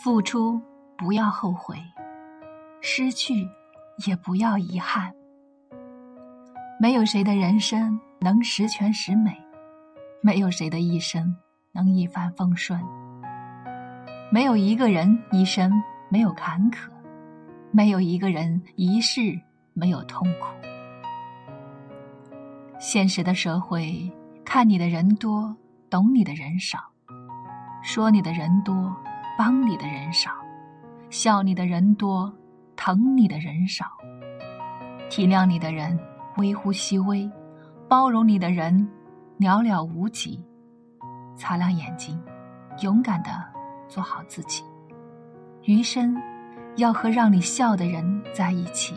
付出不要后悔，失去也不要遗憾。没有谁的人生能十全十美，没有谁的一生能一帆风顺。没有一个人一生没有坎坷，没有一个人一世没有痛苦。现实的社会，看你的人多，懂你的人少；说你的人多。帮你的人少，笑你的人多，疼你的人少。体谅你的人微乎其微，包容你的人寥寥无几。擦亮眼睛，勇敢的做好自己。余生，要和让你笑的人在一起。